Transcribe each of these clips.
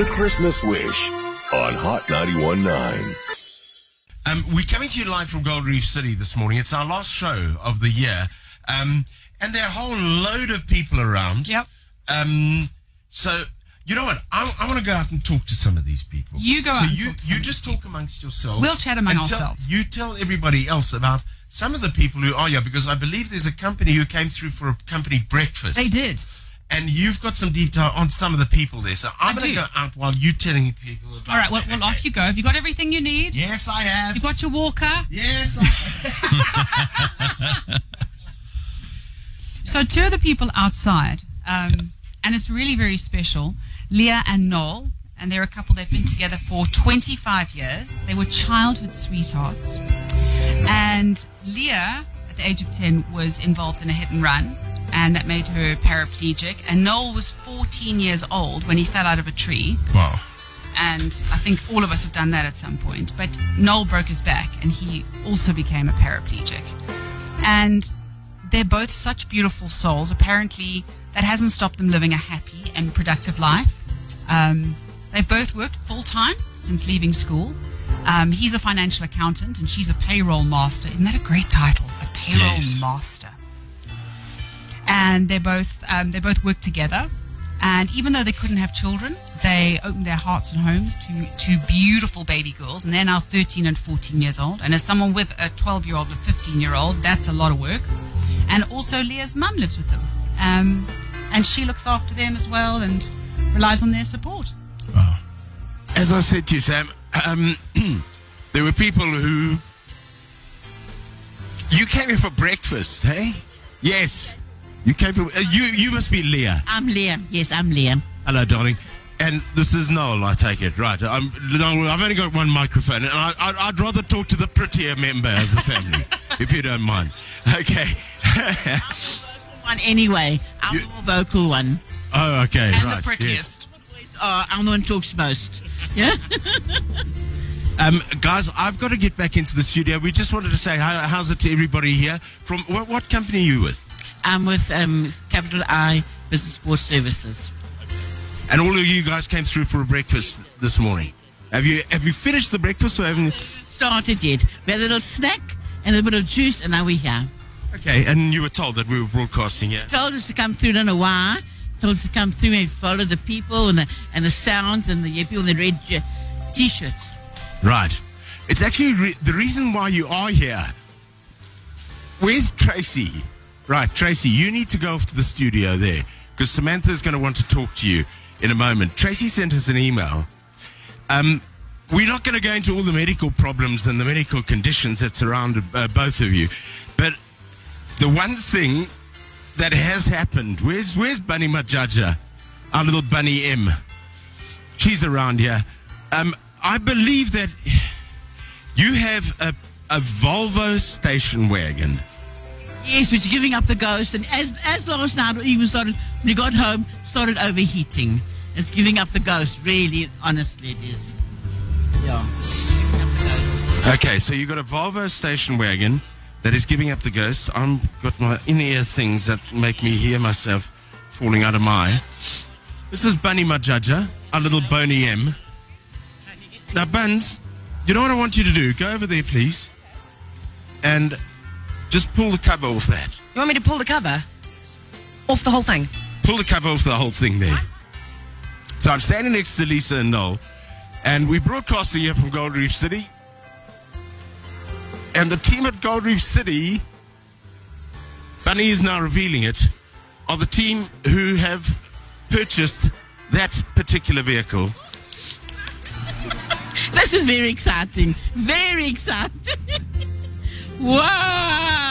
The Christmas Wish on Hot 91.9. Um, we're coming to you live from Gold Reef City this morning. It's our last show of the year. Um, and there are a whole load of people around. Yep. Um, so, you know what? I, I want to go out and talk to some of these people. You go so out and you, talk to you just talk amongst yourselves. We'll chat among and tell- ourselves. You tell everybody else about some of the people who are here because I believe there's a company who came through for a company breakfast. They did. And you've got some detail on some of the people there. So I'm going to go out while you're telling people about All right, well, well off you go. Have you got everything you need? Yes, I have. You've got your walker. Yes, I So two of the people outside, um, and it's really very special. Leah and Noel, and they're a couple. They've been together for 25 years. They were childhood sweethearts, and Leah, at the age of 10, was involved in a hit and run, and that made her paraplegic. And Noel was 14 years old when he fell out of a tree. Wow. and I think all of us have done that at some point. But Noel broke his back, and he also became a paraplegic. And they're both such beautiful souls. Apparently, that hasn't stopped them living a happy and productive life. Um, they've both worked full time since leaving school. Um, he's a financial accountant, and she's a payroll master. Isn't that a great title? A payroll Yes. master and they both um, they both worked together. And even though they couldn't have children, they opened their hearts and homes to two beautiful baby girls, and they're now 13 and 14 years old. And as someone with a 12 year old and a 15 year old, that's a lot of work. And also, Leah's mum lives with them, um, and she looks after them as well and relies on their support. Wow. As I said to you, Sam, um, there were people who. You came here for breakfast, hey? Yes. You came for. Uh, you, you must be Leah. I'm Liam. Yes, I'm Liam. Hello, darling. And this is Noel, I take it. Right. I'm, Noel, I've only got one microphone, and I, I'd, I'd rather talk to the prettier member of the family, if you don't mind. Okay. One anyway. I'm You- the more vocal one. oh, okay. And right. the prettiest. Oh, I'm the one who talks most. Yeah. Um, guys, I've got to get back into the studio. We just wanted to say how, how's it to everybody here. From what, what company are you with? I'm with um, Capital I Business Sports Services. And all of you guys came through for a breakfast this morning. Have you have you finished the breakfast or haven't? you? Started yet. We had a little snack and a bit of juice, and now we're here. Okay, and you were told that we were broadcasting here. Told us to come through. Don't know why. Told us to come through and follow the people and the and the sounds and the people in the red uh, t-shirts. Right. It's actually re- the reason why you are here. Where's Tracy? Right, Tracy, you need to go off to the studio there because Samantha is going to want to talk to you in a moment. Tracy sent us an email. Um, we're not going to go into all the medical problems and the medical conditions that surround uh, both of you, but the one thing that has happened. Where's Where's Bunny Majaja? Our little Bunny M. She's around here. Um, I believe that you have a, a Volvo station wagon. Yes, which giving up the ghost. And as as last night, was started when he got home, started overheating. It's giving up the ghost. Really, honestly, it is. Yeah. Okay, so you've got a Volvo station wagon that is giving up the ghost. I'm got my in-ear things that make me hear myself falling out of my. This is Bunny Majaja, our little Boney M. Now, Buns, you know what I want you to do? Go over there, please, and just pull the cover off that. You want me to pull the cover off the whole thing? pull the cover off the whole thing there. So I'm standing next to Lisa and Noel, and we broadcast here from Gold Reef City. And the team at Gold Reef City, Bunny is now revealing it, are the team who have purchased that particular vehicle. This is very exciting. Very exciting. wow.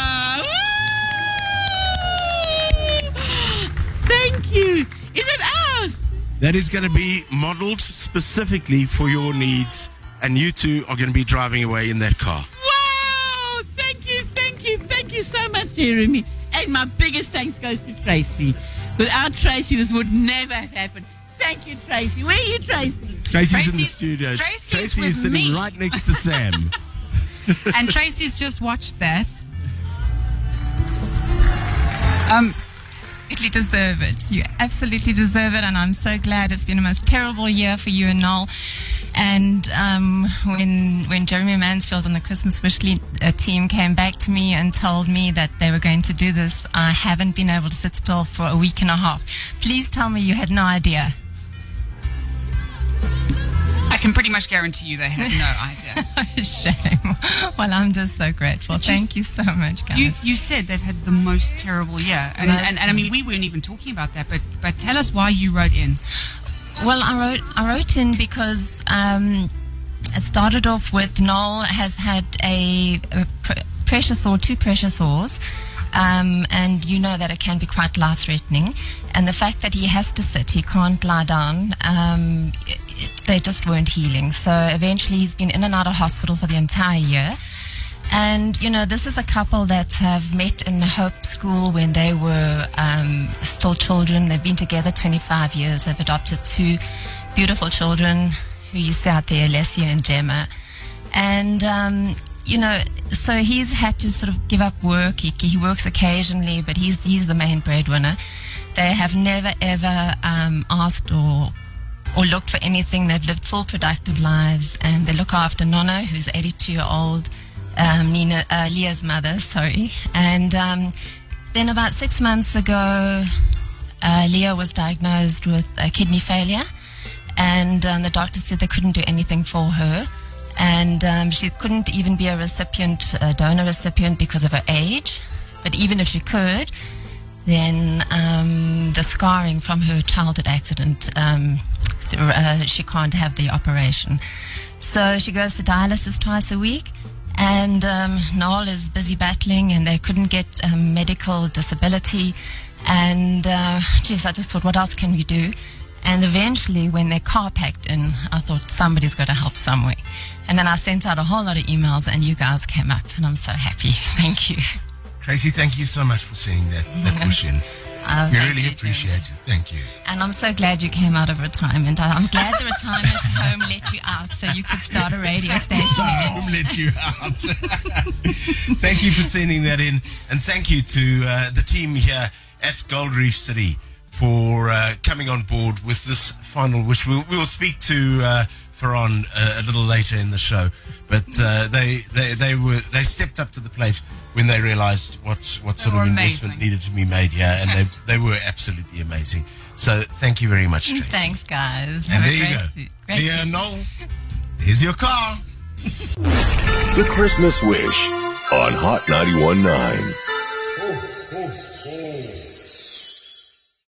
That is going to be modeled specifically for your needs, and you two are going to be driving away in that car. Wow! Thank you, thank you, thank you so much, Jeremy. And my biggest thanks goes to Tracy. Without Tracy, this would never have happened. Thank you, Tracy. Where are you, Tracy? Tracy's in the studio. Tracy's Tracy with is sitting me. right next to Sam. and Tracy's just watched that. Um, it absolutely deserve it. You absolutely deserve it, and I'm so glad it's been the most terrible year for you and Noel. And um, when when Jeremy Mansfield and the Christmas Wish uh, team came back to me and told me that they were going to do this, I haven't been able to sit still for a week and a half. Please tell me you had no idea. I can pretty much guarantee you they have no idea. Shame. Well, I'm just so grateful. Thank you so much, guys. You, you said they've had the most terrible year, and, Most- and, and I mean we weren't even talking about that. But but tell us why you wrote in. Well, I wrote I wrote in because um, it started off with Noel has had a, a pr- pressure sore, two pressure sores. Um, and you know that it can be quite life threatening. And the fact that he has to sit, he can't lie down, um, they just weren't healing. So eventually he's been in and out of hospital for the entire year. And, you know, this is a couple that have met in Hope School when they were um, still children. They've been together 25 years. They've adopted two beautiful children who you see out there, Alessia and Gemma. And, um, you know, so he's had to sort of give up work. He, he works occasionally, but he's, he's the main breadwinner. They have never, ever um, asked or or looked for anything. They've lived full productive lives and they look after Nonna, who's 82 year old, um, Nina, uh, Leah's mother, sorry. And um, then about six months ago, uh, Leah was diagnosed with kidney failure and um, the doctor said they couldn't do anything for her. And um, she couldn't even be a recipient, a donor recipient because of her age. But even if she could, then um, the scarring from her childhood accident, um, uh, she can't have the operation. So she goes to dialysis twice a week. And um, Noel is busy battling, and they couldn't get um, medical disability. And uh, geez, I just thought, what else can we do? And eventually, when their car packed in, I thought somebody's got to help somewhere. And then I sent out a whole lot of emails, and you guys came up, and I'm so happy. Thank you. Tracy, thank you so much for sending that, that wish in. Uh, We really you, appreciate it. Thank you. And I'm so glad you came out of retirement. I'm glad the retirement home let you out so you could start a radio station. Home let you out. thank you for sending that in, and thank you to uh, the team here at Gold Reef City for uh, coming on board with this final wish. We'll, we'll speak to uh, Ferran uh, a little later in the show, but uh, they, they they were they stepped up to the plate when they realised what what sort of investment amazing. needed to be made here, and Fantastic. they they were absolutely amazing. So thank you very much, Tracy. Thanks, guys. And Have there a you go. se- great Leah Noel, here's your car. The Christmas Wish on Hot 91.9.